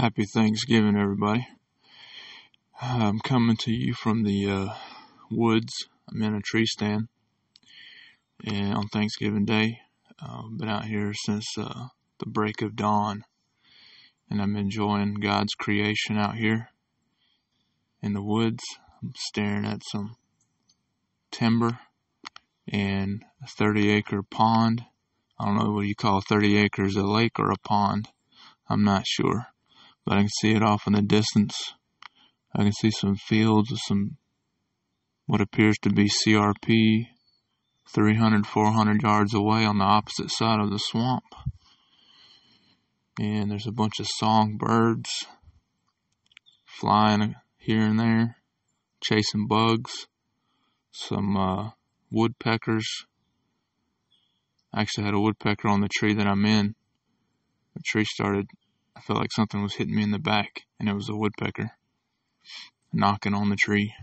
Happy Thanksgiving, everybody. I'm coming to you from the uh, woods. I'm in a tree stand, and on Thanksgiving Day, I've been out here since uh, the break of dawn, and I'm enjoying God's creation out here in the woods. I'm staring at some timber and a 30 acre pond. I don't know what you call 30 acres, a lake or a pond. I'm not sure but I can see it off in the distance. I can see some fields of some what appears to be CRP 300, 400 yards away on the opposite side of the swamp. And there's a bunch of songbirds flying here and there, chasing bugs, some uh, woodpeckers. I actually had a woodpecker on the tree that I'm in. The tree started I felt like something was hitting me in the back, and it was a woodpecker knocking on the tree.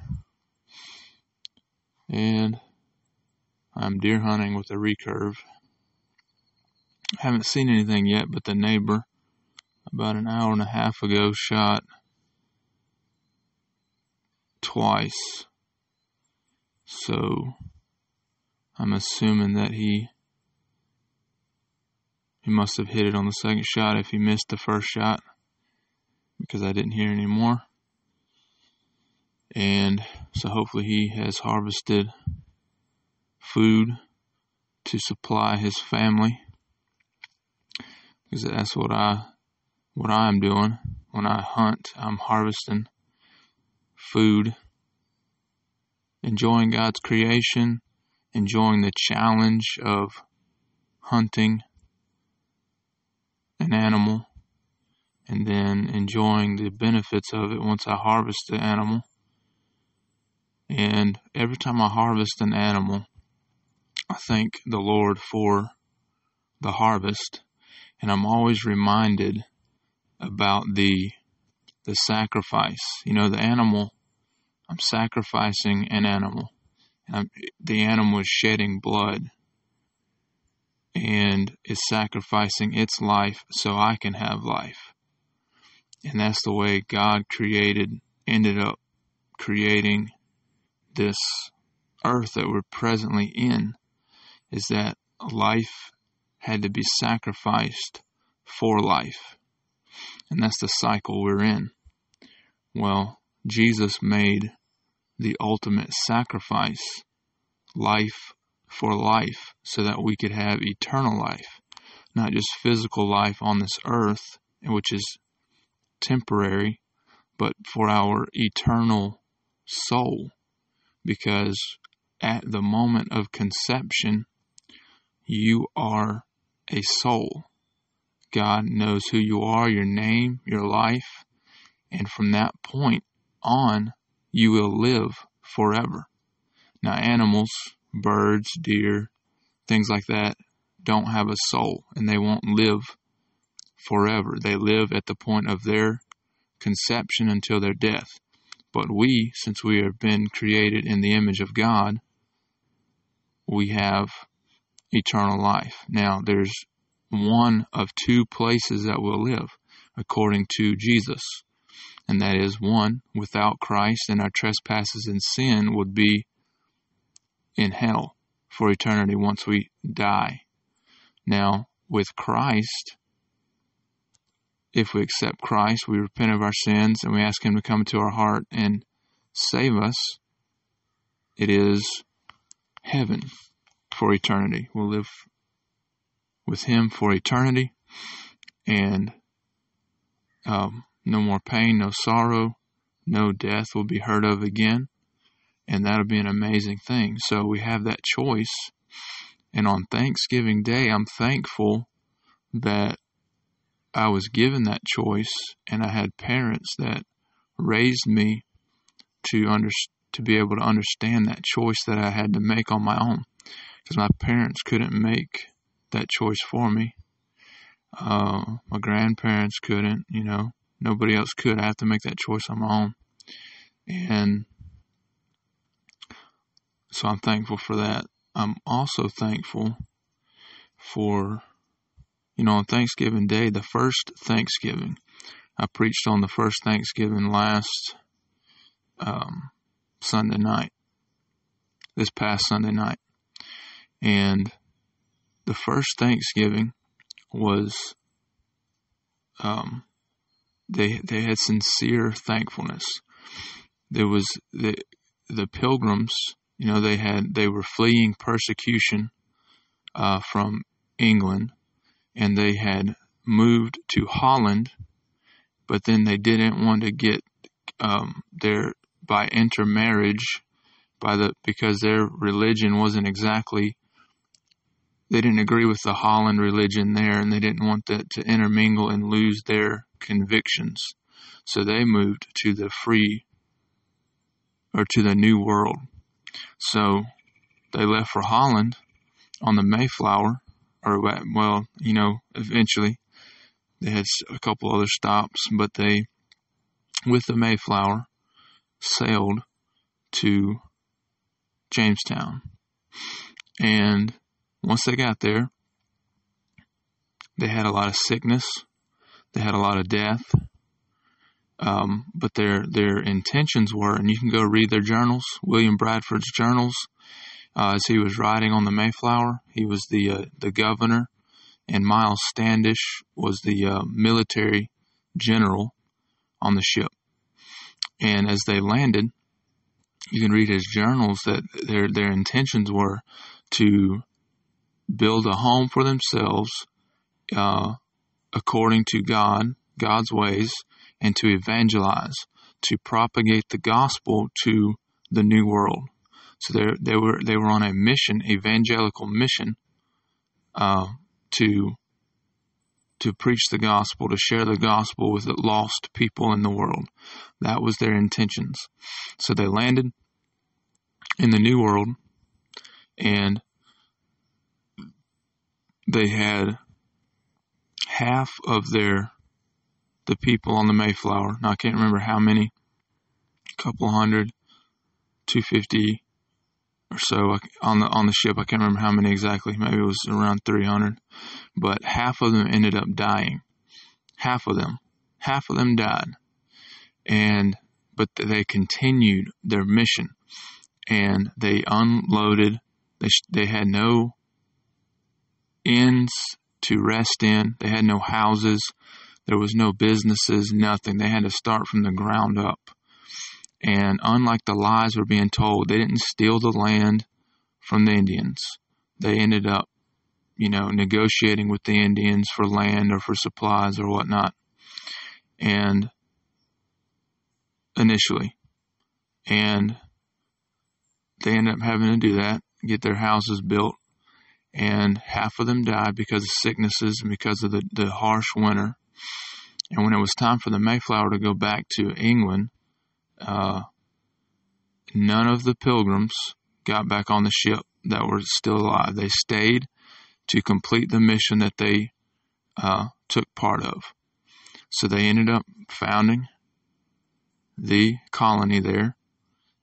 And I'm deer hunting with a recurve. I haven't seen anything yet, but the neighbor about an hour and a half ago shot twice. So I'm assuming that he he must have hit it on the second shot if he missed the first shot because I didn't hear any more. And so hopefully he has harvested food to supply his family because that's what I what I'm doing when I hunt. I'm harvesting food, enjoying God's creation, enjoying the challenge of hunting an animal and then enjoying the benefits of it once I harvest the animal. And every time I harvest an animal, I thank the Lord for the harvest. And I'm always reminded about the the sacrifice. You know, the animal, I'm sacrificing an animal. And I'm, the animal is shedding blood and is sacrificing its life so I can have life. And that's the way God created, ended up creating this earth that we're presently in, is that life had to be sacrificed for life. And that's the cycle we're in. Well, Jesus made the ultimate sacrifice, life for life so that we could have eternal life, not just physical life on this earth, which is temporary, but for our eternal soul. Because at the moment of conception, you are a soul. God knows who you are, your name, your life, and from that point on, you will live forever. Now, animals birds, deer, things like that don't have a soul and they won't live forever. They live at the point of their conception until their death. But we, since we have been created in the image of God, we have eternal life. Now, there's one of two places that we'll live according to Jesus. And that is one, without Christ and our trespasses and sin would be in hell for eternity once we die. Now, with Christ, if we accept Christ, we repent of our sins and we ask Him to come into our heart and save us, it is heaven for eternity. We'll live with Him for eternity and um, no more pain, no sorrow, no death will be heard of again and that'll be an amazing thing. So we have that choice. And on Thanksgiving Day, I'm thankful that I was given that choice and I had parents that raised me to under, to be able to understand that choice that I had to make on my own because my parents couldn't make that choice for me. Uh, my grandparents couldn't, you know, nobody else could. I have to make that choice on my own. And so I'm thankful for that. I'm also thankful for, you know, on Thanksgiving Day, the first Thanksgiving, I preached on the first Thanksgiving last um, Sunday night, this past Sunday night. And the first Thanksgiving was um, they they had sincere thankfulness. There was the the pilgrims, you know, they had they were fleeing persecution uh, from England, and they had moved to Holland, but then they didn't want to get um, their by intermarriage by the because their religion wasn't exactly they didn't agree with the Holland religion there and they didn't want that to intermingle and lose their convictions. So they moved to the free or to the new world. So they left for Holland on the Mayflower or well, you know, eventually they had a couple other stops, but they with the Mayflower sailed to Jamestown. And once they got there, they had a lot of sickness, they had a lot of death, um, but their their intentions were, and you can go read their journals, William Bradford's journals, uh, as he was riding on the Mayflower. He was the uh, the governor, and Miles Standish was the uh, military general on the ship. And as they landed, you can read his journals that their their intentions were to build a home for themselves uh, according to God, God's ways, and to evangelize, to propagate the gospel to the new world. So they they were they were on a mission, evangelical mission, uh, to to preach the gospel, to share the gospel with the lost people in the world. That was their intentions. So they landed in the new world and they had half of their the people on the Mayflower. Now I can't remember how many, a couple hundred, 250 or so on the on the ship. I can't remember how many exactly. Maybe it was around 300, but half of them ended up dying. Half of them, half of them died, and but they continued their mission, and they unloaded. They they had no inns to rest in. They had no houses. There was no businesses, nothing. They had to start from the ground up. And unlike the lies were being told, they didn't steal the land from the Indians. They ended up, you know, negotiating with the Indians for land or for supplies or whatnot. And initially. And they ended up having to do that, get their houses built and half of them died because of sicknesses and because of the, the harsh winter. And when it was time for the Mayflower to go back to England, uh, none of the pilgrims got back on the ship that were still alive. They stayed to complete the mission that they uh, took part of. So they ended up founding the colony there,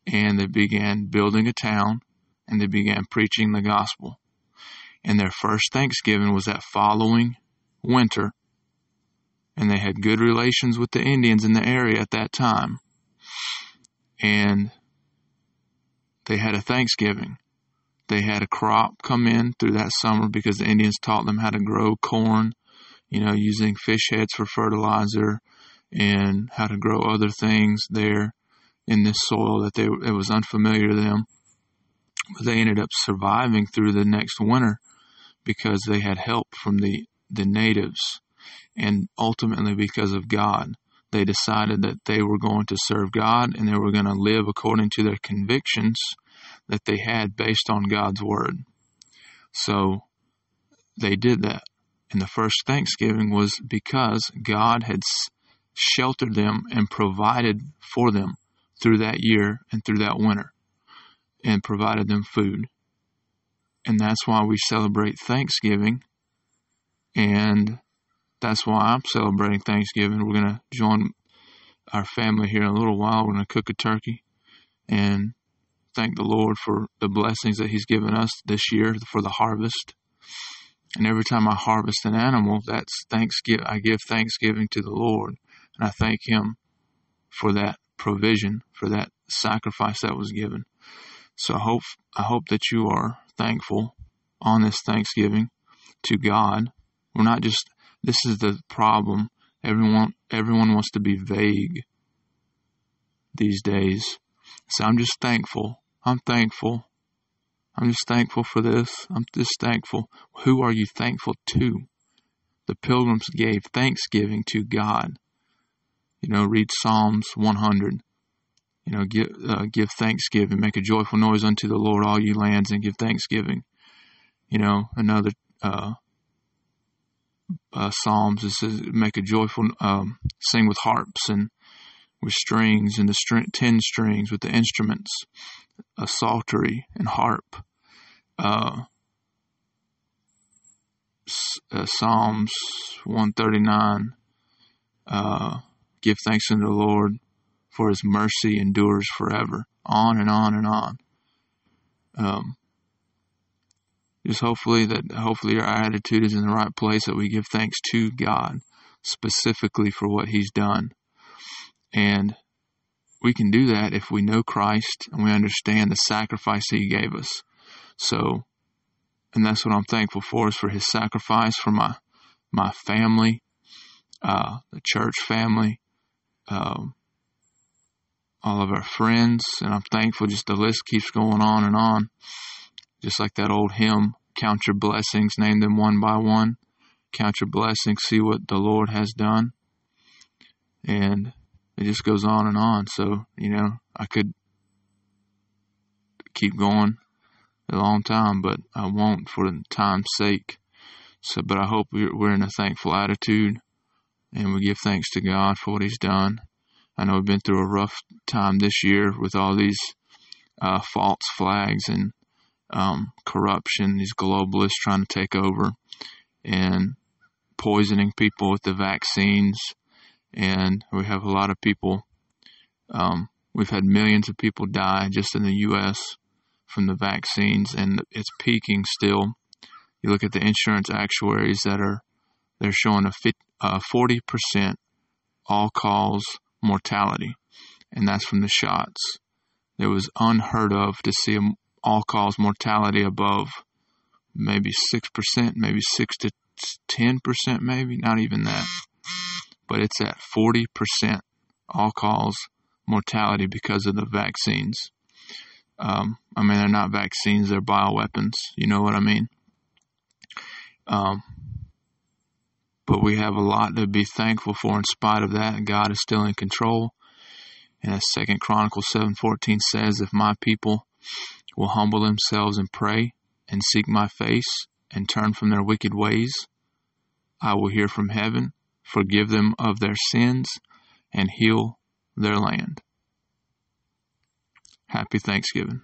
and they began building a town, and they began preaching the gospel and their first Thanksgiving was that following winter, and they had good relations with the Indians in the area at that time. And they had a Thanksgiving. They had a crop come in through that summer because the Indians taught them how to grow corn, you know, using fish heads for fertilizer and how to grow other things there in this soil that they it was unfamiliar to them. But they ended up surviving through the next winter because they had help from the, the natives and ultimately because of God. They decided that they were going to serve God and they were going to live according to their convictions that they had based on God's word. So they did that. And the first Thanksgiving was because God had sheltered them and provided for them through that year and through that winter and provided them food and that's why we celebrate Thanksgiving. And that's why I'm celebrating Thanksgiving. We're going to join our family here in a little while. We're going to cook a turkey and thank the Lord for the blessings that He's given us this year for the harvest. And every time I harvest an animal, that's Thanksgiving. I give thanksgiving to the Lord And I thank Him for that provision, for that sacrifice that was given. So I hope, I hope that you are thankful on this Thanksgiving to God. We're not just, this is the problem. Everyone, everyone wants to be vague these days. So I'm just thankful. I'm thankful. I'm just thankful for this. I'm just thankful. Who are you thankful to? The pilgrims gave thanksgiving to God. You know, read Psalms 100. You know, give, uh, give thanksgiving. Make a joyful noise unto the Lord, all you lands, and give thanksgiving. You know, another uh, uh, Psalms it says, make a joyful, um, sing with harps and with strings and the ten strings with the instruments, a psaltery and harp. Uh, uh, Psalms 139. Uh, give thanks unto the Lord, for his mercy endures forever. On and on and on. Um, just hopefully that hopefully our attitude is in the right place that we give thanks to God specifically for what he's done and we can do that if we know Christ and we understand the sacrifice He gave us. So, and that's what I'm thankful for is for His sacrifice for my my family, uh, the church family, um, all of our friends, and I'm thankful. Just the list keeps going on and on, just like that old hymn. Count your blessings, name them one by one. Count your blessings, see what the Lord has done, and it just goes on and on. So, you know, I could keep going a long time, but I won't for time's sake. So, but I hope we're in a thankful attitude and we give thanks to God for what He's done. I know we've been through a rough time this year with all these uh, false flags and um, corruption, these globalists trying to take over and poisoning people with the vaccines and we have a lot of people. Um, we've had millions of people die just in the U.S. from the vaccines, and it's peaking still. You look at the insurance actuaries that are they're showing a forty percent all cause mortality, and that's from the shots. It was unheard of to see an all cause mortality above maybe six percent, maybe six to ten percent, maybe not even that but it's at 40% all cause mortality because of the vaccines. Um, I mean, they're not vaccines, they're bioweapons. You know what I mean? Um, but we have a lot to be thankful for in spite of that. God is still in control. And as Second Chronicles 7:14 says, if my people will humble themselves and pray and seek my face and turn from their wicked ways, I will hear from heaven forgive them of their sins, and heal their land. Happy Thanksgiving.